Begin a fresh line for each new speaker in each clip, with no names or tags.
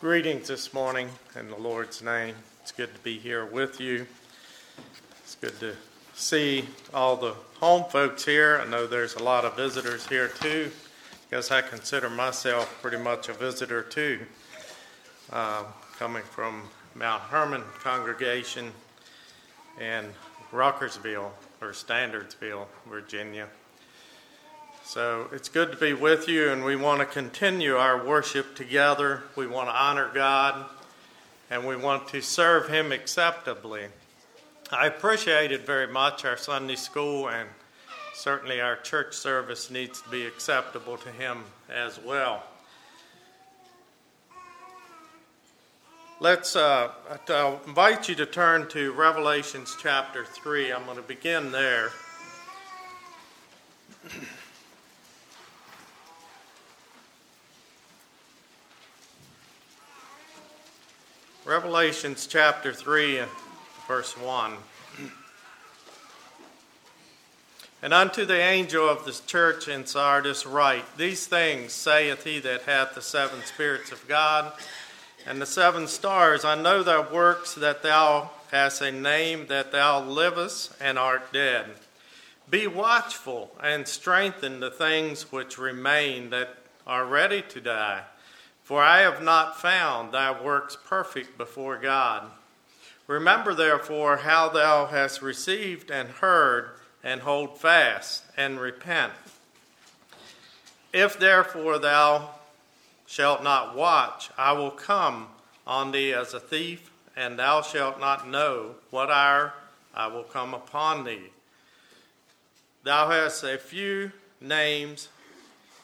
Greetings this morning in the Lord's name. It's good to be here with you. It's good to see all the home folks here. I know there's a lot of visitors here too. Guess I consider myself pretty much a visitor too, uh, coming from Mount Hermon congregation in Ruckersville or Stanardsville, Virginia. So it's good to be with you, and we want to continue our worship together. We want to honor God, and we want to serve Him acceptably. I appreciated very much our Sunday school, and certainly our church service needs to be acceptable to Him as well. Let's uh, invite you to turn to Revelations chapter 3. I'm going to begin there. Revelations chapter 3, verse 1. And unto the angel of the church in Sardis write, These things saith he that hath the seven spirits of God and the seven stars. I know thy works, that thou hast a name, that thou livest and art dead. Be watchful and strengthen the things which remain that are ready to die for I have not found thy works perfect before God. Remember therefore how thou hast received and heard, and hold fast, and repent. If therefore thou shalt not watch, I will come on thee as a thief, and thou shalt not know what hour I will come upon thee. Thou hast a few names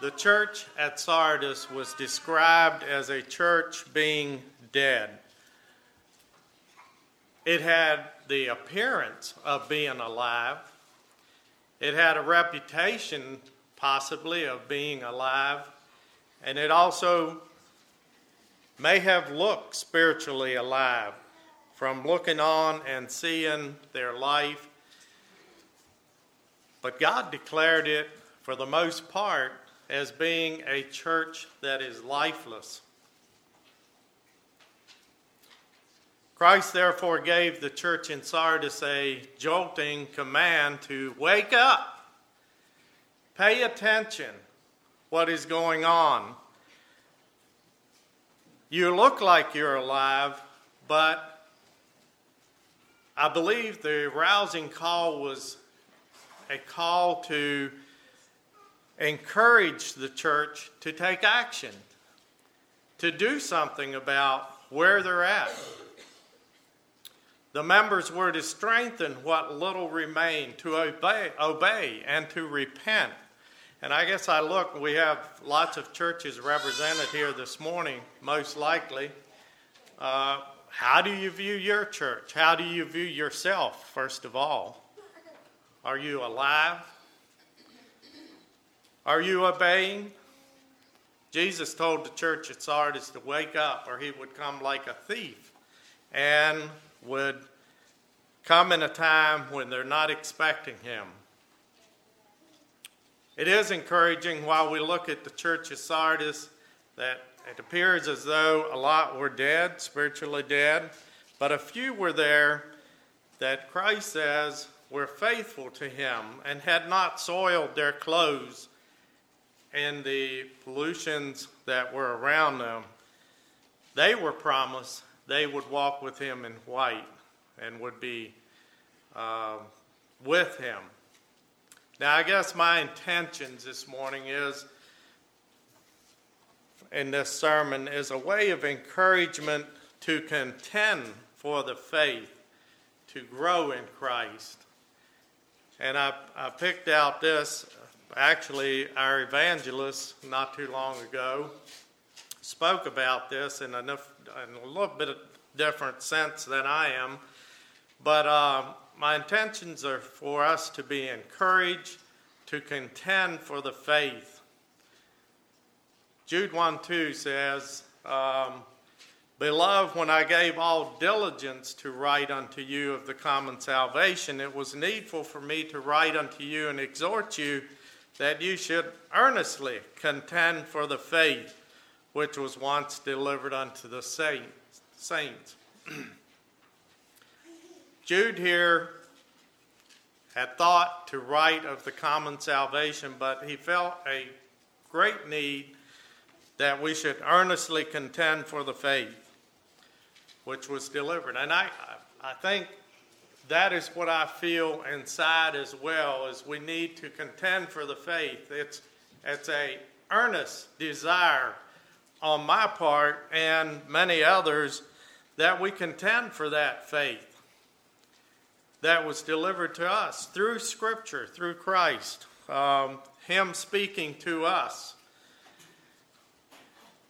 The church at Sardis was described as a church being dead. It had the appearance of being alive. It had a reputation, possibly, of being alive. And it also may have looked spiritually alive from looking on and seeing their life. But God declared it, for the most part, as being a church that is lifeless. Christ therefore gave the church in Sardis a jolting command to wake up, pay attention what is going on. You look like you're alive, but I believe the rousing call was a call to encourage the church to take action, to do something about where they're at. The members were to strengthen what little remained, to obey, obey and to repent. And I guess I look, we have lots of churches represented here this morning, most likely. Uh, how do you view your church? How do you view yourself, first of all? Are you alive? Are you obeying? Jesus told the church at Sardis to wake up, or he would come like a thief and would come in a time when they're not expecting him. It is encouraging while we look at the church of Sardis that it appears as though a lot were dead, spiritually dead, but a few were there that Christ says were faithful to him and had not soiled their clothes and the pollutions that were around them, they were promised they would walk with him in white and would be uh, with him. Now, I guess my intentions this morning is in this sermon is a way of encouragement to contend for the faith, to grow in Christ. And I, I picked out this Actually, our evangelist, not too long ago, spoke about this in a, in a little bit of different sense than I am. But uh, my intentions are for us to be encouraged to contend for the faith. Jude 1 2 says, um, Beloved, when I gave all diligence to write unto you of the common salvation, it was needful for me to write unto you and exhort you that you should earnestly contend for the faith which was once delivered unto the saints. Jude here had thought to write of the common salvation, but he felt a great need that we should earnestly contend for the faith which was delivered. And I, I think that is what I feel inside as well, is we need to contend for the faith. It's, it's a earnest desire on my part and many others that we contend for that faith that was delivered to us through Scripture, through Christ, um, Him speaking to us.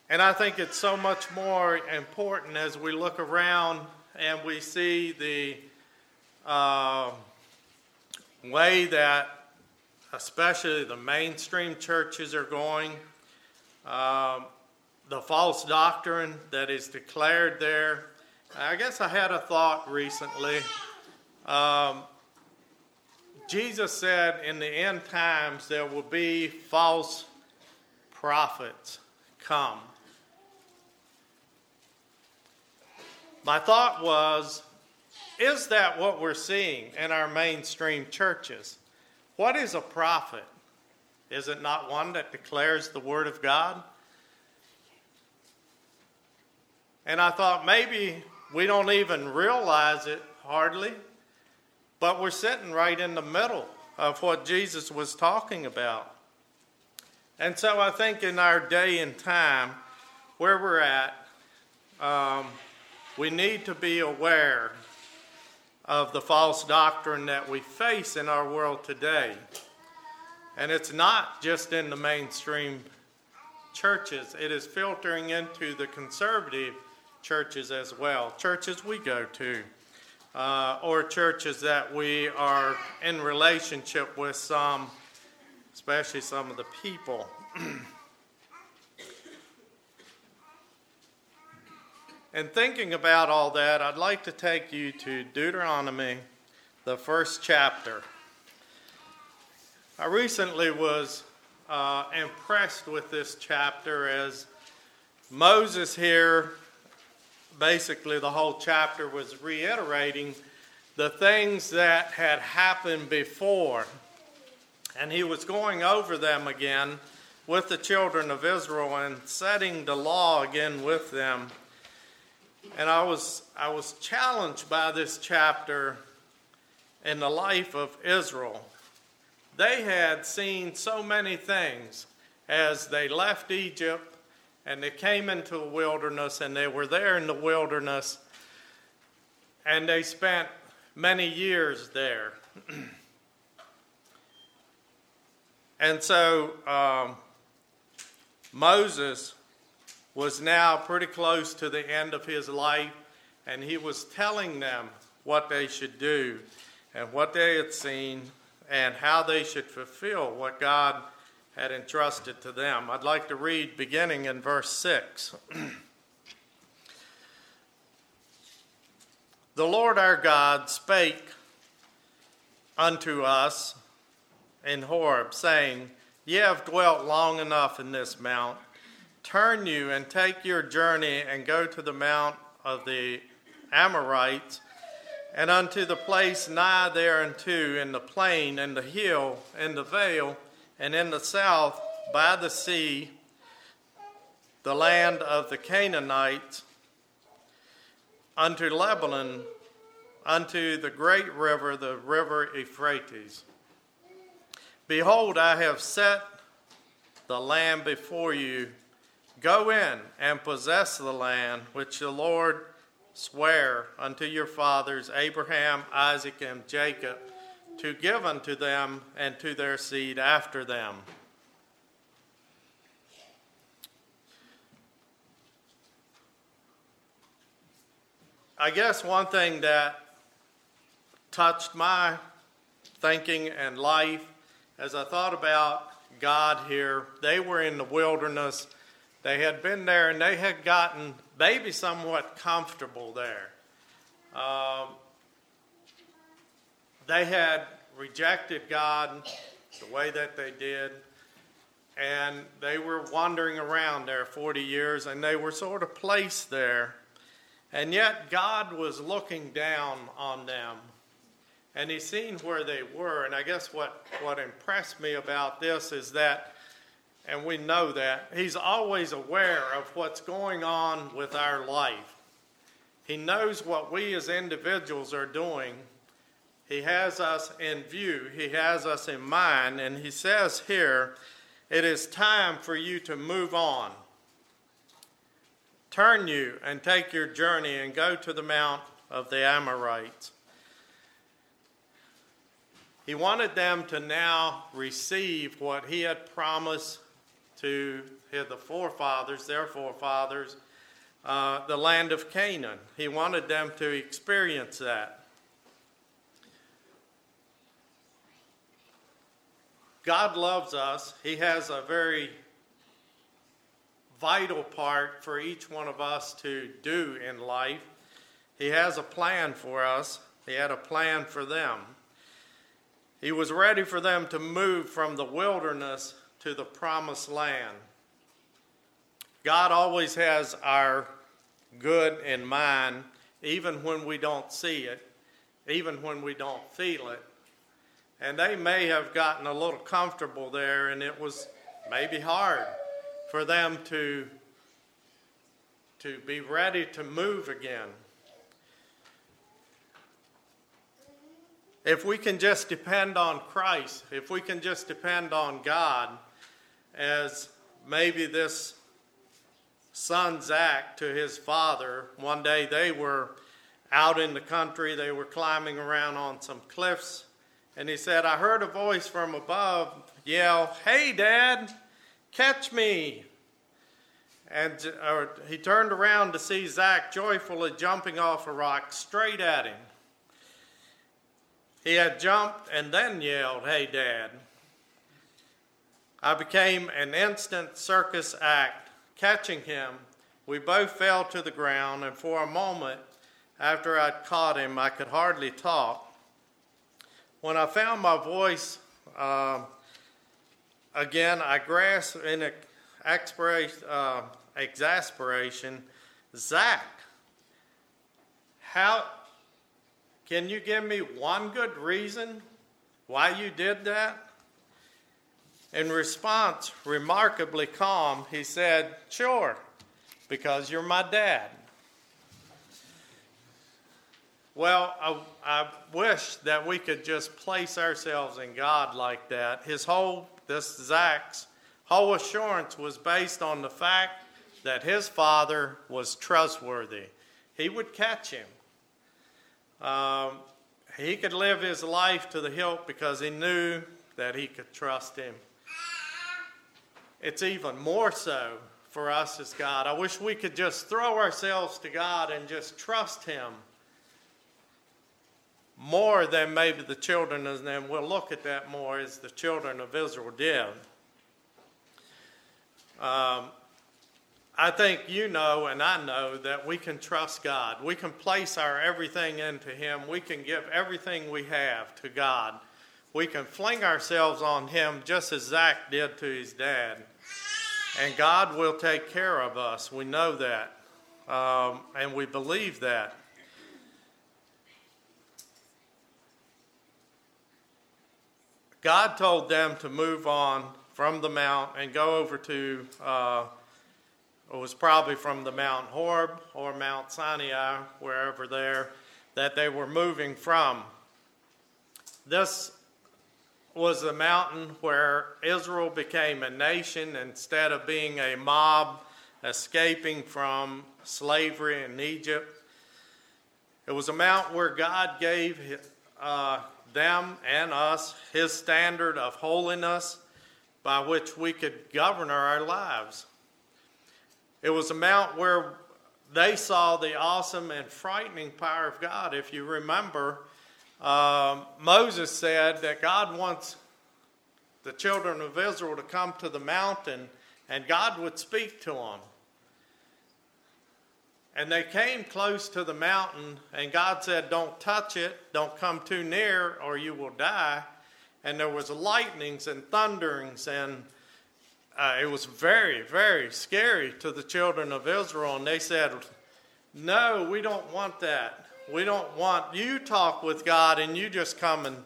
And I think it's so much more important as we look around and we see the uh, way that, especially the mainstream churches, are going, um, the false doctrine that is declared there. I guess I had a thought recently. Um, Jesus said in the end times there will be false prophets come. My thought was is that what we're seeing in our mainstream churches? What is a prophet? Is it not one that declares the Word of God? And I thought maybe we don't even realize it hardly, but we're sitting right in the middle of what Jesus was talking about. And so I think in our day and time, where we're at, um, we need to be aware of the false doctrine that we face in our world today. And it's not just in the mainstream churches, it is filtering into the conservative churches as well, churches we go to, uh, or churches that we are in relationship with some, especially some of the people. And thinking about all that, I'd like to take you to Deuteronomy, the first chapter. I recently was uh, impressed with this chapter as Moses here, basically, the whole chapter was reiterating the things that had happened before. And he was going over them again with the children of Israel and setting the law again with them and I was, I was challenged by this chapter in the life of Israel. They had seen so many things as they left Egypt and they came into the wilderness and they were there in the wilderness and they spent many years there. and so um, Moses was now pretty close to the end of his life, and he was telling them what they should do and what they had seen and how they should fulfill what God had entrusted to them. I'd like to read beginning in verse 6. the Lord our God spake unto us in Horeb, saying, Ye have dwelt long enough in this mount Turn you and take your journey and go to the mount of the Amorites, and unto the place nigh thereunto, in the plain, and the hill, and the vale, and in the south by the sea, the land of the Canaanites, unto Lebanon, unto the great river, the river Euphrates. Behold, I have set the land before you Go in and possess the land which the Lord sware unto your fathers, Abraham, Isaac, and Jacob, to give unto them and to their seed after them. I guess one thing that touched my thinking and life as I thought about God here, they were in the wilderness they had been there and they had gotten maybe somewhat comfortable there. Um, they had rejected God the way that they did, and they were wandering around there 40 years, and they were sort of placed there. And yet, God was looking down on them, and He seen where they were. And I guess what, what impressed me about this is that, and we know that, He's always aware of what's going on with our life. He knows what we as individuals are doing he has us in view, He has us in mind, and He says here, it is time for you to move on. Turn you and take your journey and go to the mount of the Amorites. He wanted them to now receive what He had promised to the forefathers, their forefathers, uh, the land of Canaan. He wanted them to experience that. God loves us. He has a very vital part for each one of us to do in life. He has a plan for us, He had a plan for them. He was ready for them to move from the wilderness to the promised land. God always has our good in mind, even when we don't see it, even when we don't feel it and they may have gotten a little comfortable there, and it was maybe hard for them to, to be ready to move again. If we can just depend on Christ, if we can just depend on God, as maybe this son Zach to his father, one day they were out in the country, they were climbing around on some cliffs and he said, I heard a voice from above yell, Hey, Dad, catch me. And he turned around to see Zach joyfully jumping off a rock straight at him. He had jumped and then yelled, Hey, Dad. I became an instant circus act. Catching him, we both fell to the ground, and for a moment after I'd caught him, I could hardly talk when I found my voice uh, again, I grasped in uh, exasperation, Zach, how can you give me one good reason why you did that? In response, remarkably calm, he said, Sure, because you're my dad. Well, I, I, wish that we could just place ourselves in God like that. His whole, this Zach's whole assurance was based on the fact that his father was trustworthy. He would catch him. Um, he could live his life to the hilt because he knew that he could trust him. It's even more so for us as God. I wish we could just throw ourselves to God and just trust Him more than maybe the children, and we'll look at that more as the children of Israel did. Um, I think you know and I know that we can trust God. We can place our everything into Him. We can give everything we have to God. We can fling ourselves on Him just as Zach did to his dad. And God will take care of us. We know that. Um, and we believe that. God told them to move on from the mount and go over to, uh, it was probably from the Mount Horeb or Mount Sinai, wherever there, that they were moving from. This was the mountain where Israel became a nation instead of being a mob escaping from slavery in Egypt. It was a mountain where God gave uh, them and us his standard of holiness by which we could govern our lives. It was a mount where they saw the awesome and frightening power of God. If you remember, um, Moses said that God wants the children of Israel to come to the mountain and God would speak to them. And they came close to the mountain, and God said, Don't touch it, don't come too near, or you will die. And there was lightnings and thunderings, and uh, it was very, very scary to the children of Israel. And they said, No, we don't want that. We don't want you talk with God and you just come and.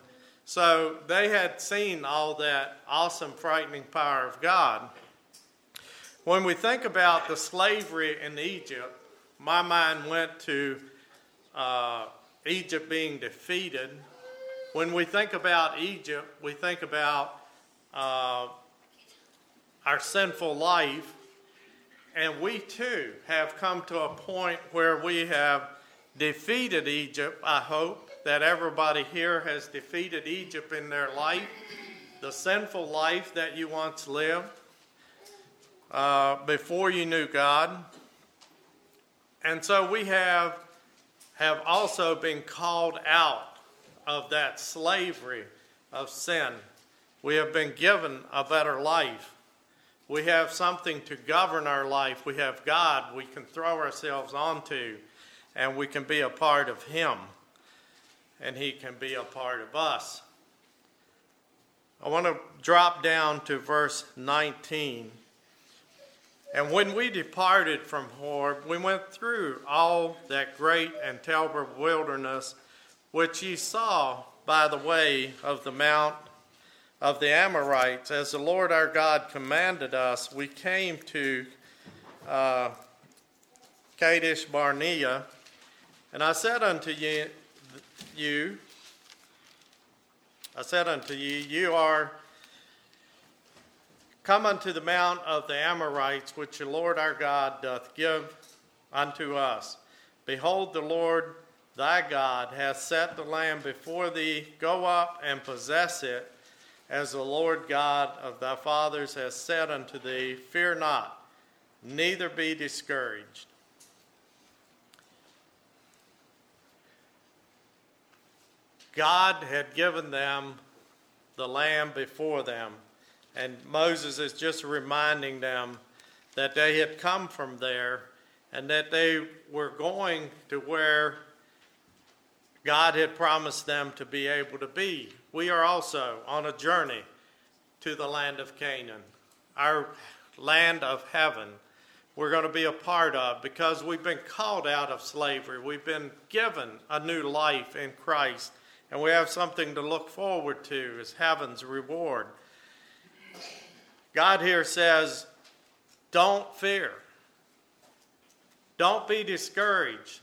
So they had seen all that awesome, frightening power of God. When we think about the slavery in Egypt, my mind went to uh, Egypt being defeated. When we think about Egypt, we think about uh, our sinful life, and we too have come to a point where we have defeated Egypt. I hope that everybody here has defeated Egypt in their life, the sinful life that you once lived uh, before you knew God. And so we have, have also been called out of that slavery of sin. We have been given a better life. We have something to govern our life. We have God we can throw ourselves onto, and we can be a part of Him, and He can be a part of us. I want to drop down to verse 19. And when we departed from Horeb, we went through all that great and terrible wilderness which ye saw by the way of the mount of the Amorites. As the Lord our God commanded us, we came to uh, Kadesh Barnea. And I said unto ye, you, I said unto ye, you are Come unto the mount of the Amorites, which the Lord our God doth give unto us. Behold, the Lord thy God hath set the land before thee. Go up and possess it, as the Lord God of thy fathers has said unto thee. Fear not, neither be discouraged. God had given them the land before them and Moses is just reminding them that they had come from there and that they were going to where God had promised them to be able to be. We are also on a journey to the land of Canaan, our land of heaven. We're going to be a part of because we've been called out of slavery. We've been given a new life in Christ, and we have something to look forward to as heaven's reward. God here says, don't fear. Don't be discouraged.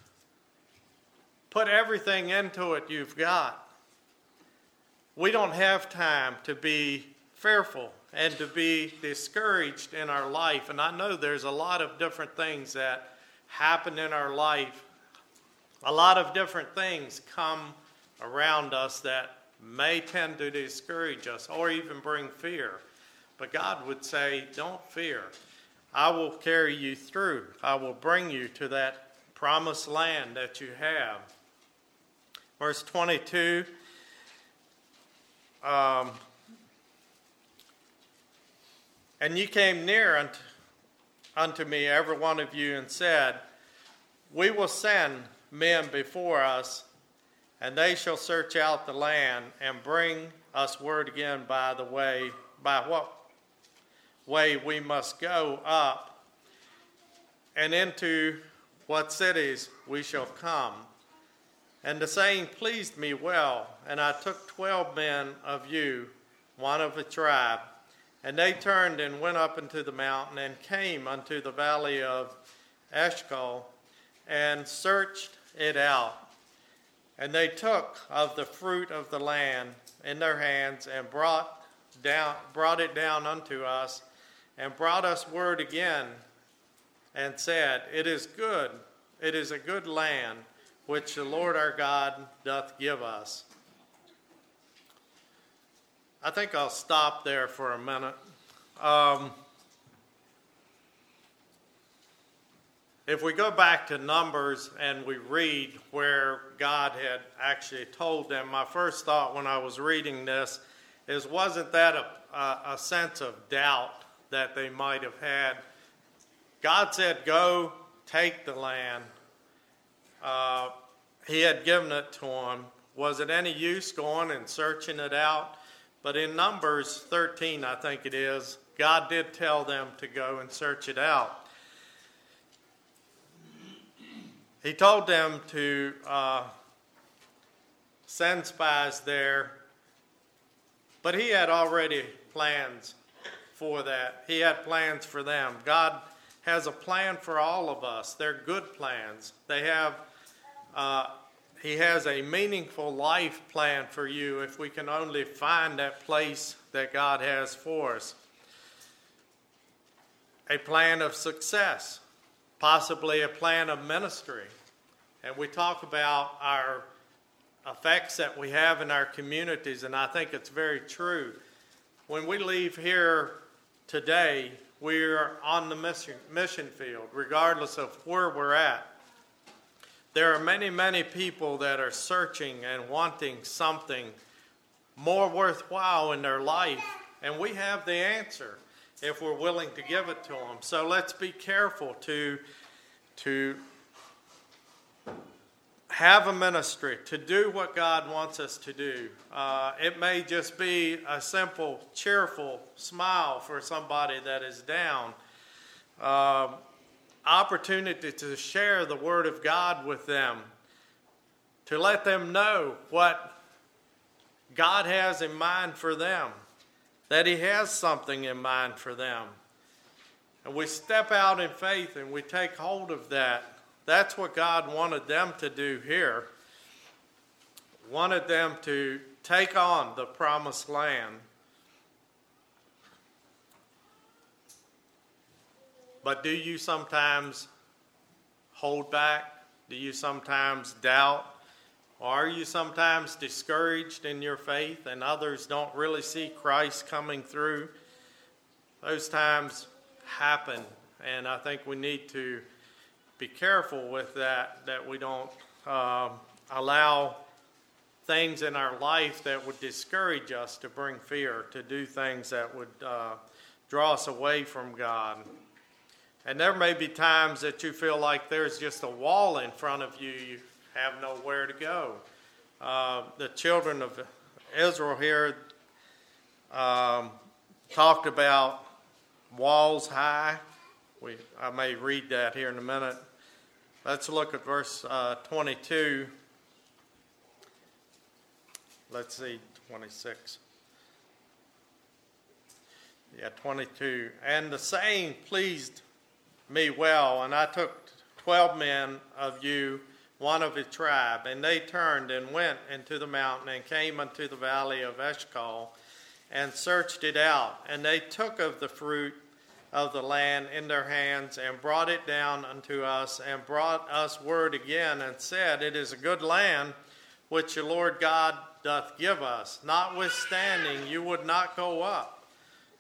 Put everything into it you've got. We don't have time to be fearful and to be discouraged in our life. And I know there's a lot of different things that happen in our life. A lot of different things come around us that may tend to discourage us or even bring fear. But God would say, Don't fear. I will carry you through. I will bring you to that promised land that you have. Verse 22 um, And you came near unto, unto me, every one of you, and said, We will send men before us, and they shall search out the land and bring us word again by the way, by what way we must go up, and into what cities we shall come. And the saying pleased me well, and I took twelve men of you, one of a tribe, and they turned and went up into the mountain and came unto the valley of Eshcol and searched it out. And they took of the fruit of the land in their hands and brought down brought it down unto us and brought us word again and said, It is good, it is a good land which the Lord our God doth give us. I think I'll stop there for a minute. Um, if we go back to Numbers and we read where God had actually told them, my first thought when I was reading this is wasn't that a, a, a sense of doubt that they might have had? God said, Go take the land. Uh, he had given it to them. Was it any use going and searching it out? But in Numbers 13, I think it is, God did tell them to go and search it out. He told them to uh, send spies there, but he had already plans for that. He had plans for them. God has a plan for all of us. They're good plans. They have, uh, He has a meaningful life plan for you if we can only find that place that God has for us. A plan of success, possibly a plan of ministry and we talk about our effects that we have in our communities, and I think it's very true. When we leave here today, we're on the mission, mission field, regardless of where we're at. There are many, many people that are searching and wanting something more worthwhile in their life, and we have the answer if we're willing to give it to them. So let's be careful to, to have a ministry, to do what God wants us to do. Uh, it may just be a simple, cheerful smile for somebody that is down. Uh, opportunity to share the Word of God with them, to let them know what God has in mind for them, that He has something in mind for them. And we step out in faith and we take hold of that that's what God wanted them to do here. Wanted them to take on the promised land. But do you sometimes hold back? Do you sometimes doubt? Or are you sometimes discouraged in your faith and others don't really see Christ coming through? Those times happen, and I think we need to be careful with that, that we don't um, allow things in our life that would discourage us to bring fear, to do things that would uh, draw us away from God. And there may be times that you feel like there's just a wall in front of you, you have nowhere to go. Uh, the children of Israel here um, talked about walls high. We, I may read that here in a minute. Let's look at verse uh, 22. Let's see, 26. Yeah, 22. And the saying pleased me well, and I took 12 men of you, one of his tribe, and they turned and went into the mountain and came unto the valley of Eshcol and searched it out. And they took of the fruit of the land in their hands and brought it down unto us and brought us word again and said, It is a good land which the Lord God doth give us. Notwithstanding, you would not go up,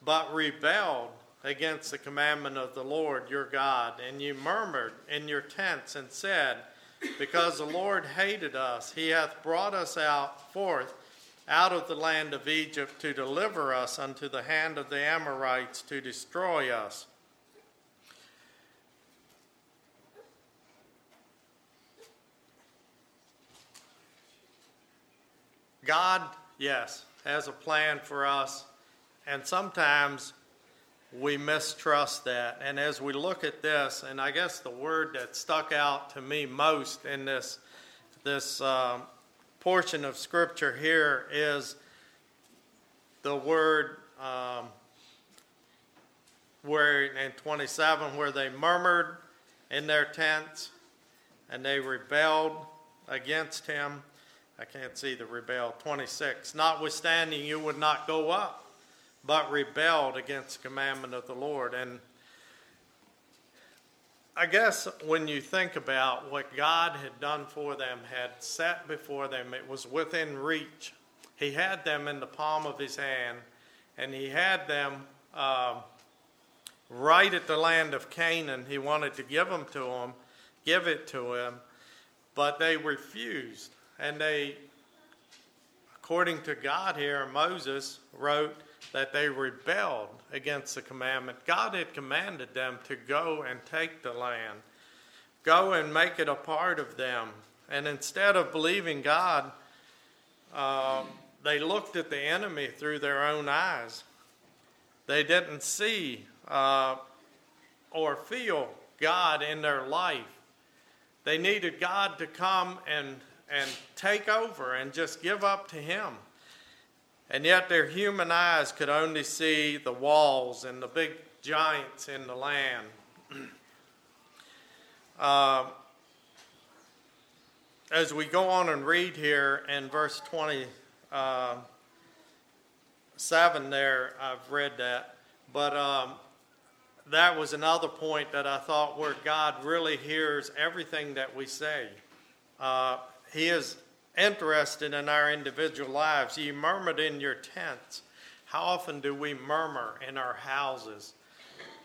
but rebelled against the commandment of the Lord your God. And you murmured in your tents and said, Because the Lord hated us, he hath brought us out forth out of the land of Egypt to deliver us unto the hand of the Amorites to destroy us. God, yes, has a plan for us, and sometimes we mistrust that. And as we look at this, and I guess the word that stuck out to me most in this this um, portion of Scripture here is the word um, where in 27 where they murmured in their tents and they rebelled against him. I can't see the rebel. 26. Notwithstanding, you would not go up, but rebelled against the commandment of the Lord. And I guess when you think about what God had done for them, had set before them, it was within reach. He had them in the palm of his hand, and he had them uh, right at the land of Canaan. He wanted to give them to them, give it to him, but they refused. And they, according to God here, Moses wrote that they rebelled against the commandment. God had commanded them to go and take the land, go and make it a part of them. And instead of believing God, uh, they looked at the enemy through their own eyes. They didn't see uh, or feel God in their life. They needed God to come and, and take over and just give up to Him. And yet their human eyes could only see the walls and the big giants in the land. uh, as we go on and read here in verse 27 uh, there, I've read that. But um, that was another point that I thought where God really hears everything that we say. Uh, he is interested in our individual lives. Ye murmured in your tents. How often do we murmur in our houses?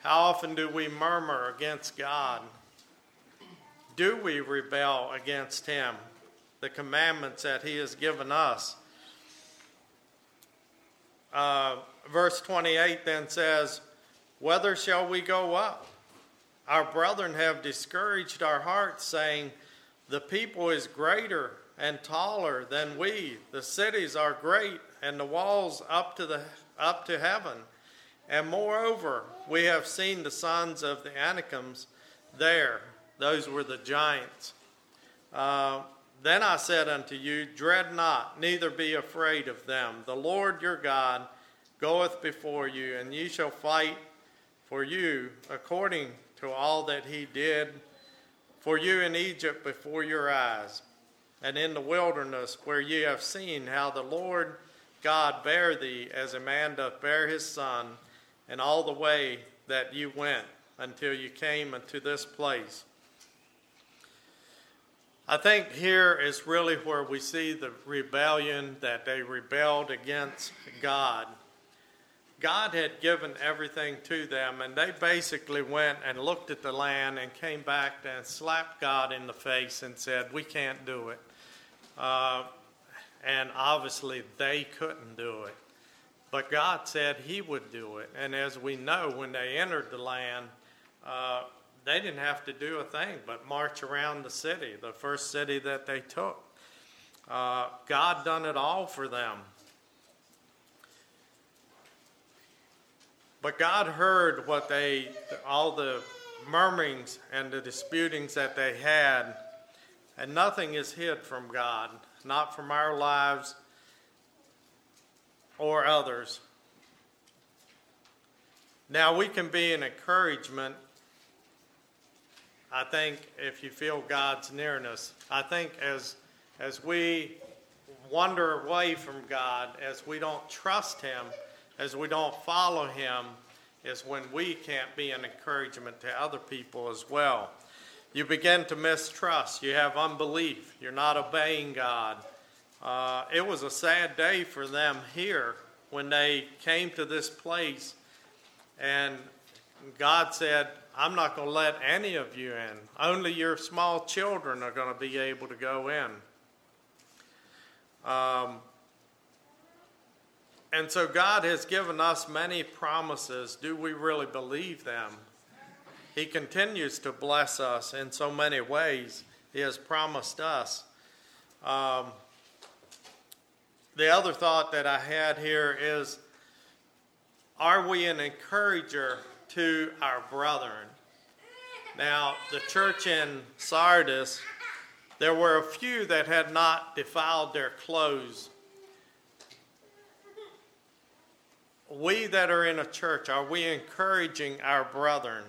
How often do we murmur against God? Do we rebel against Him, the commandments that He has given us? Uh, verse 28 then says, Whether shall we go up? Our brethren have discouraged our hearts, saying, The people is greater and taller than we. The cities are great, and the walls up to, the, up to heaven. And moreover, we have seen the sons of the Anakims there. Those were the giants. Uh, then I said unto you, Dread not, neither be afraid of them. The Lord your God goeth before you, and ye shall fight for you according to all that he did for you in Egypt before your eyes and in the wilderness, where ye have seen how the Lord God bare thee as a man doth bear his son, and all the way that you went until you came unto this place. I think here is really where we see the rebellion that they rebelled against God. God had given everything to them, and they basically went and looked at the land and came back and slapped God in the face and said, We can't do it. Uh, and obviously, they couldn't do it. But God said He would do it. And as we know, when they entered the land, uh, they didn't have to do a thing but march around the city, the first city that they took. Uh, God done it all for them. But God heard what they, all the murmurings and the disputings that they had and nothing is hid from God, not from our lives or others. Now, we can be an encouragement, I think, if you feel God's nearness. I think as, as we wander away from God, as we don't trust Him, as we don't follow Him, is when we can't be an encouragement to other people as well. You begin to mistrust. You have unbelief. You're not obeying God. Uh, it was a sad day for them here when they came to this place, and God said, I'm not going to let any of you in. Only your small children are going to be able to go in. Um, and so God has given us many promises. Do we really believe them? He continues to bless us in so many ways. He has promised us. Um, the other thought that I had here is are we an encourager to our brethren? Now, the church in Sardis, there were a few that had not defiled their clothes. We that are in a church, are we encouraging our brethren?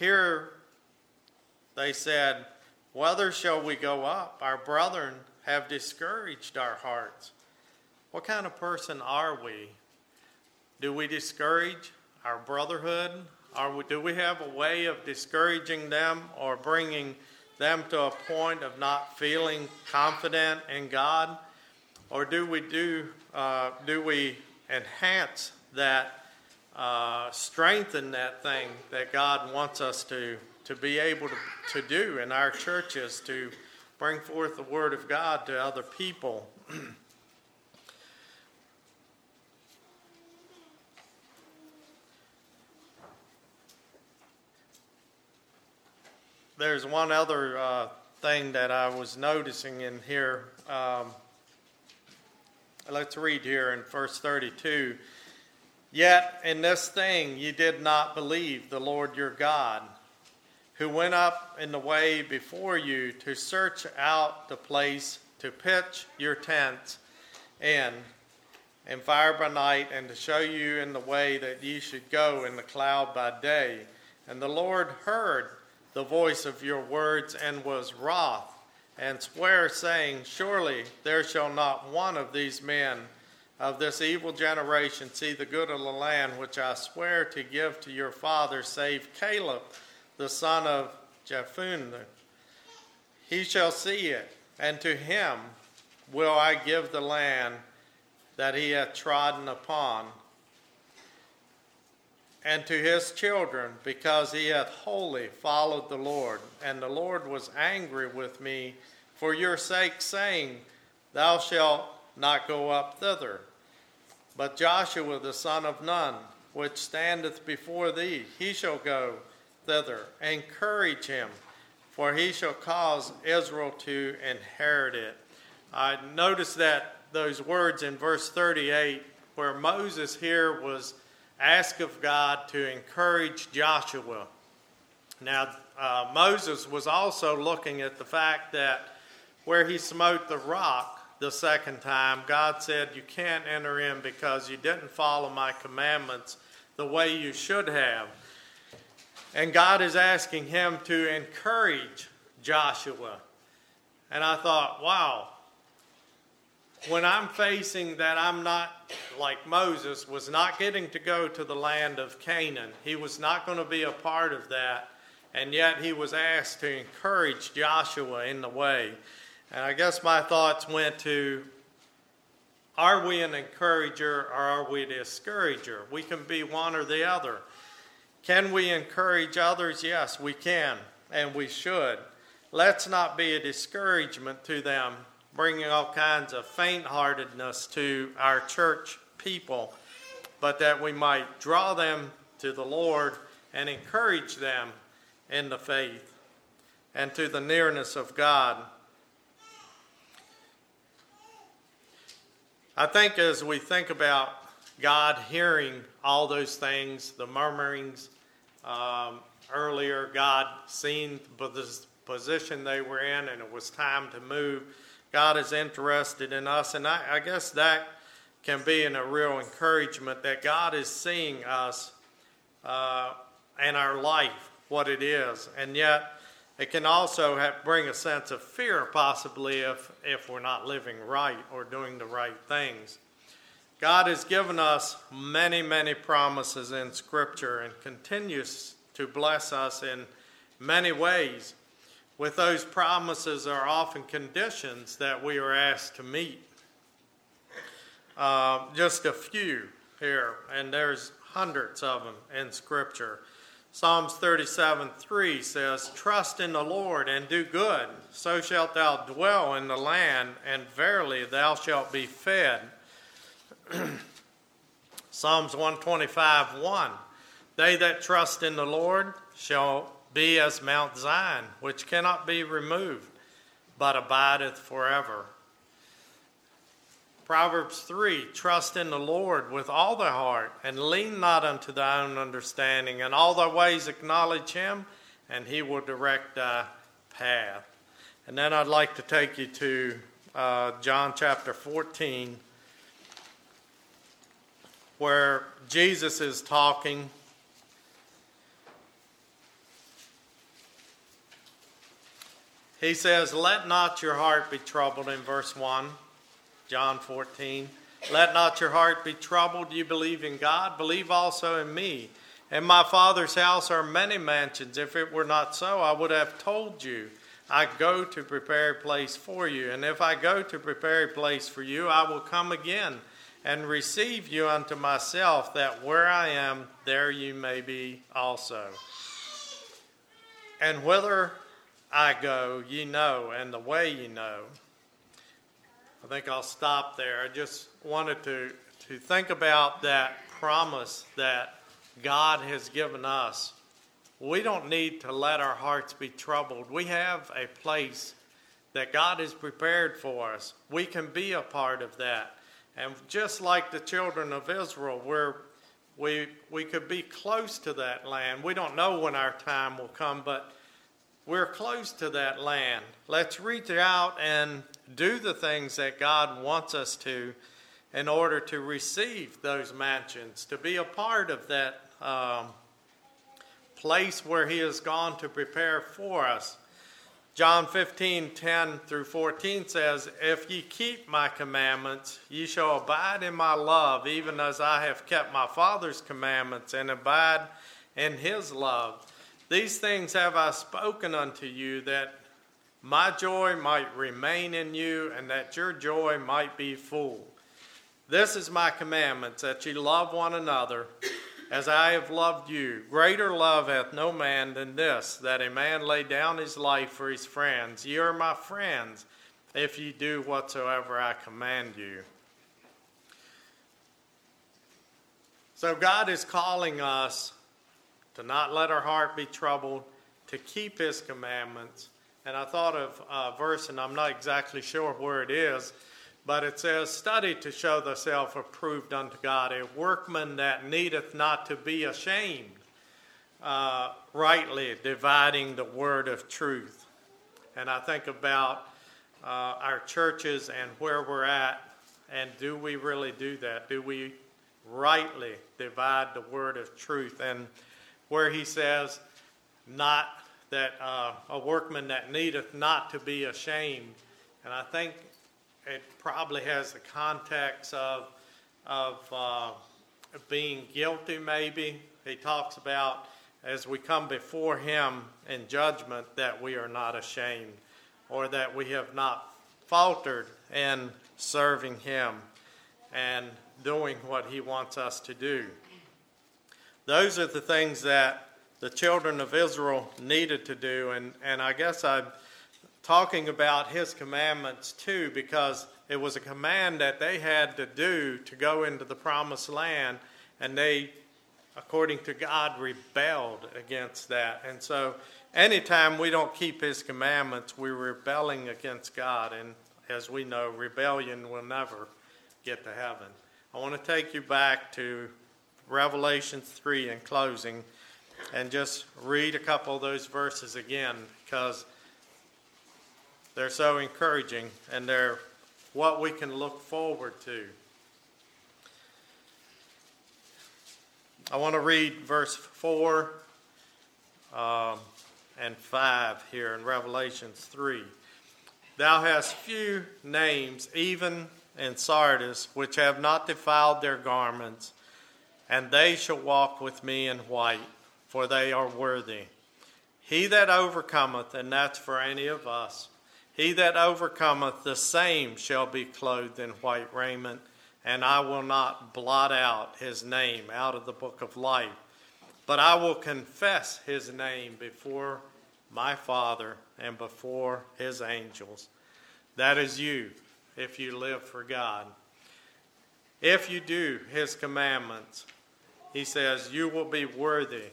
Here they said, Whether shall we go up? Our brethren have discouraged our hearts. What kind of person are we? Do we discourage our brotherhood? Are we, do we have a way of discouraging them or bringing them to a point of not feeling confident in God? Or do we do, uh, do we enhance that uh, strengthen that thing that God wants us to, to be able to, to do in our churches to bring forth the Word of God to other people. There's one other uh, thing that I was noticing in here. Um, let's read here in verse 32. Yet in this thing ye did not believe the Lord your God, who went up in the way before you to search out the place to pitch your tents in, and fire by night, and to show you in the way that ye should go in the cloud by day. And the Lord heard the voice of your words and was wroth, and sware, saying, Surely there shall not one of these men of this evil generation see the good of the land which I swear to give to your father, save Caleb, the son of Jephunneh. He shall see it, and to him will I give the land that he hath trodden upon, and to his children, because he hath wholly followed the Lord. And the Lord was angry with me for your sake, saying, Thou shalt not go up thither. But Joshua the son of Nun, which standeth before thee, he shall go thither. Encourage him, for he shall cause Israel to inherit it. I notice that those words in verse 38, where Moses here was asked of God to encourage Joshua. Now, uh, Moses was also looking at the fact that where he smote the rock, the second time, God said, You can't enter in because you didn't follow my commandments the way you should have. And God is asking him to encourage Joshua. And I thought, wow, when I'm facing that I'm not like Moses, was not getting to go to the land of Canaan, he was not going to be a part of that. And yet he was asked to encourage Joshua in the way. And I guess my thoughts went to are we an encourager or are we a discourager? We can be one or the other. Can we encourage others? Yes, we can, and we should. Let's not be a discouragement to them, bringing all kinds of faint heartedness to our church people, but that we might draw them to the Lord and encourage them in the faith and to the nearness of God. I think as we think about God hearing all those things, the murmurings um, earlier, God seeing the position they were in and it was time to move, God is interested in us. And I, I guess that can be in a real encouragement that God is seeing us uh, and our life, what it is. And yet, it can also have, bring a sense of fear, possibly, if, if we're not living right or doing the right things. God has given us many, many promises in Scripture and continues to bless us in many ways. With those promises are often conditions that we are asked to meet. Uh, just a few here, and there's hundreds of them in Scripture. Psalms 37 3 says, Trust in the Lord and do good, so shalt thou dwell in the land, and verily thou shalt be fed. Psalms 125 1 They that trust in the Lord shall be as Mount Zion, which cannot be removed, but abideth forever. Proverbs 3 Trust in the Lord with all thy heart, and lean not unto thy own understanding. In all thy ways acknowledge him, and he will direct thy path. And then I'd like to take you to uh, John chapter 14, where Jesus is talking. He says, Let not your heart be troubled in verse 1. John 14. Let not your heart be troubled. You believe in God, believe also in me. In my Father's house are many mansions. If it were not so, I would have told you. I go to prepare a place for you. And if I go to prepare a place for you, I will come again and receive you unto myself, that where I am, there you may be also. And whither I go, ye know, and the way ye know. I think I'll stop there. I just wanted to, to think about that promise that God has given us. We don't need to let our hearts be troubled. We have a place that God has prepared for us. We can be a part of that. And just like the children of Israel, where we, we could be close to that land. We don't know when our time will come, but we're close to that land. Let's reach out and do the things that God wants us to in order to receive those mansions, to be a part of that um, place where He has gone to prepare for us. John 15, 10 through 14 says, If ye keep my commandments, ye shall abide in my love, even as I have kept my Father's commandments and abide in his love. These things have I spoken unto you, that my joy might remain in you, and that your joy might be full. This is my commandment, that ye love one another as I have loved you. Greater love hath no man than this, that a man lay down his life for his friends. Ye are my friends, if ye do whatsoever I command you. So God is calling us to not let our heart be troubled, to keep his commandments. And I thought of a verse, and I'm not exactly sure where it is but it says, Study to show thyself approved unto God, a workman that needeth not to be ashamed, uh, rightly dividing the word of truth. And I think about uh, our churches and where we're at, and do we really do that? Do we rightly divide the word of truth? And where he says, Not that uh, a workman that needeth not to be ashamed. And I think it probably has the context of, of uh, being guilty, maybe. He talks about as we come before Him in judgment that we are not ashamed or that we have not faltered in serving Him and doing what He wants us to do. Those are the things that the children of Israel needed to do, and, and I guess I'm talking about his commandments too, because it was a command that they had to do to go into the promised land, and they, according to God, rebelled against that. And so, anytime we don't keep his commandments, we're rebelling against God, and as we know, rebellion will never get to heaven. I want to take you back to Revelation 3 in closing and just read a couple of those verses again because they're so encouraging and they're what we can look forward to. I want to read verse 4 um, and 5 here in Revelations 3. Thou hast few names, even in Sardis, which have not defiled their garments, and they shall walk with me in white, for they are worthy. He that overcometh, and that's for any of us, he that overcometh, the same shall be clothed in white raiment, and I will not blot out his name out of the book of life, but I will confess his name before my Father and before his angels. That is you, if you live for God. If you do his commandments, he says, you will be worthy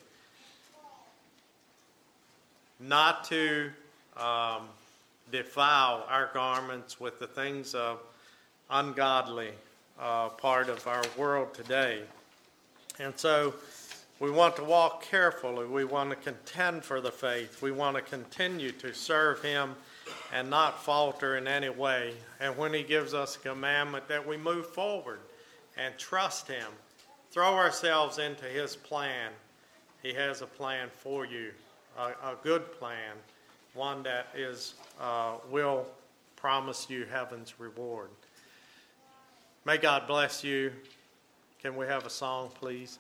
not to. Um, defile our garments with the things of ungodly uh, part of our world today. And so we want to walk carefully. We want to contend for the faith. We want to continue to serve Him and not falter in any way. And when He gives us a commandment, that we move forward and trust Him. Throw ourselves into His plan. He has a plan for you, a, a good plan one that is uh, will promise you heaven's reward. May God bless you. Can we have a song, please?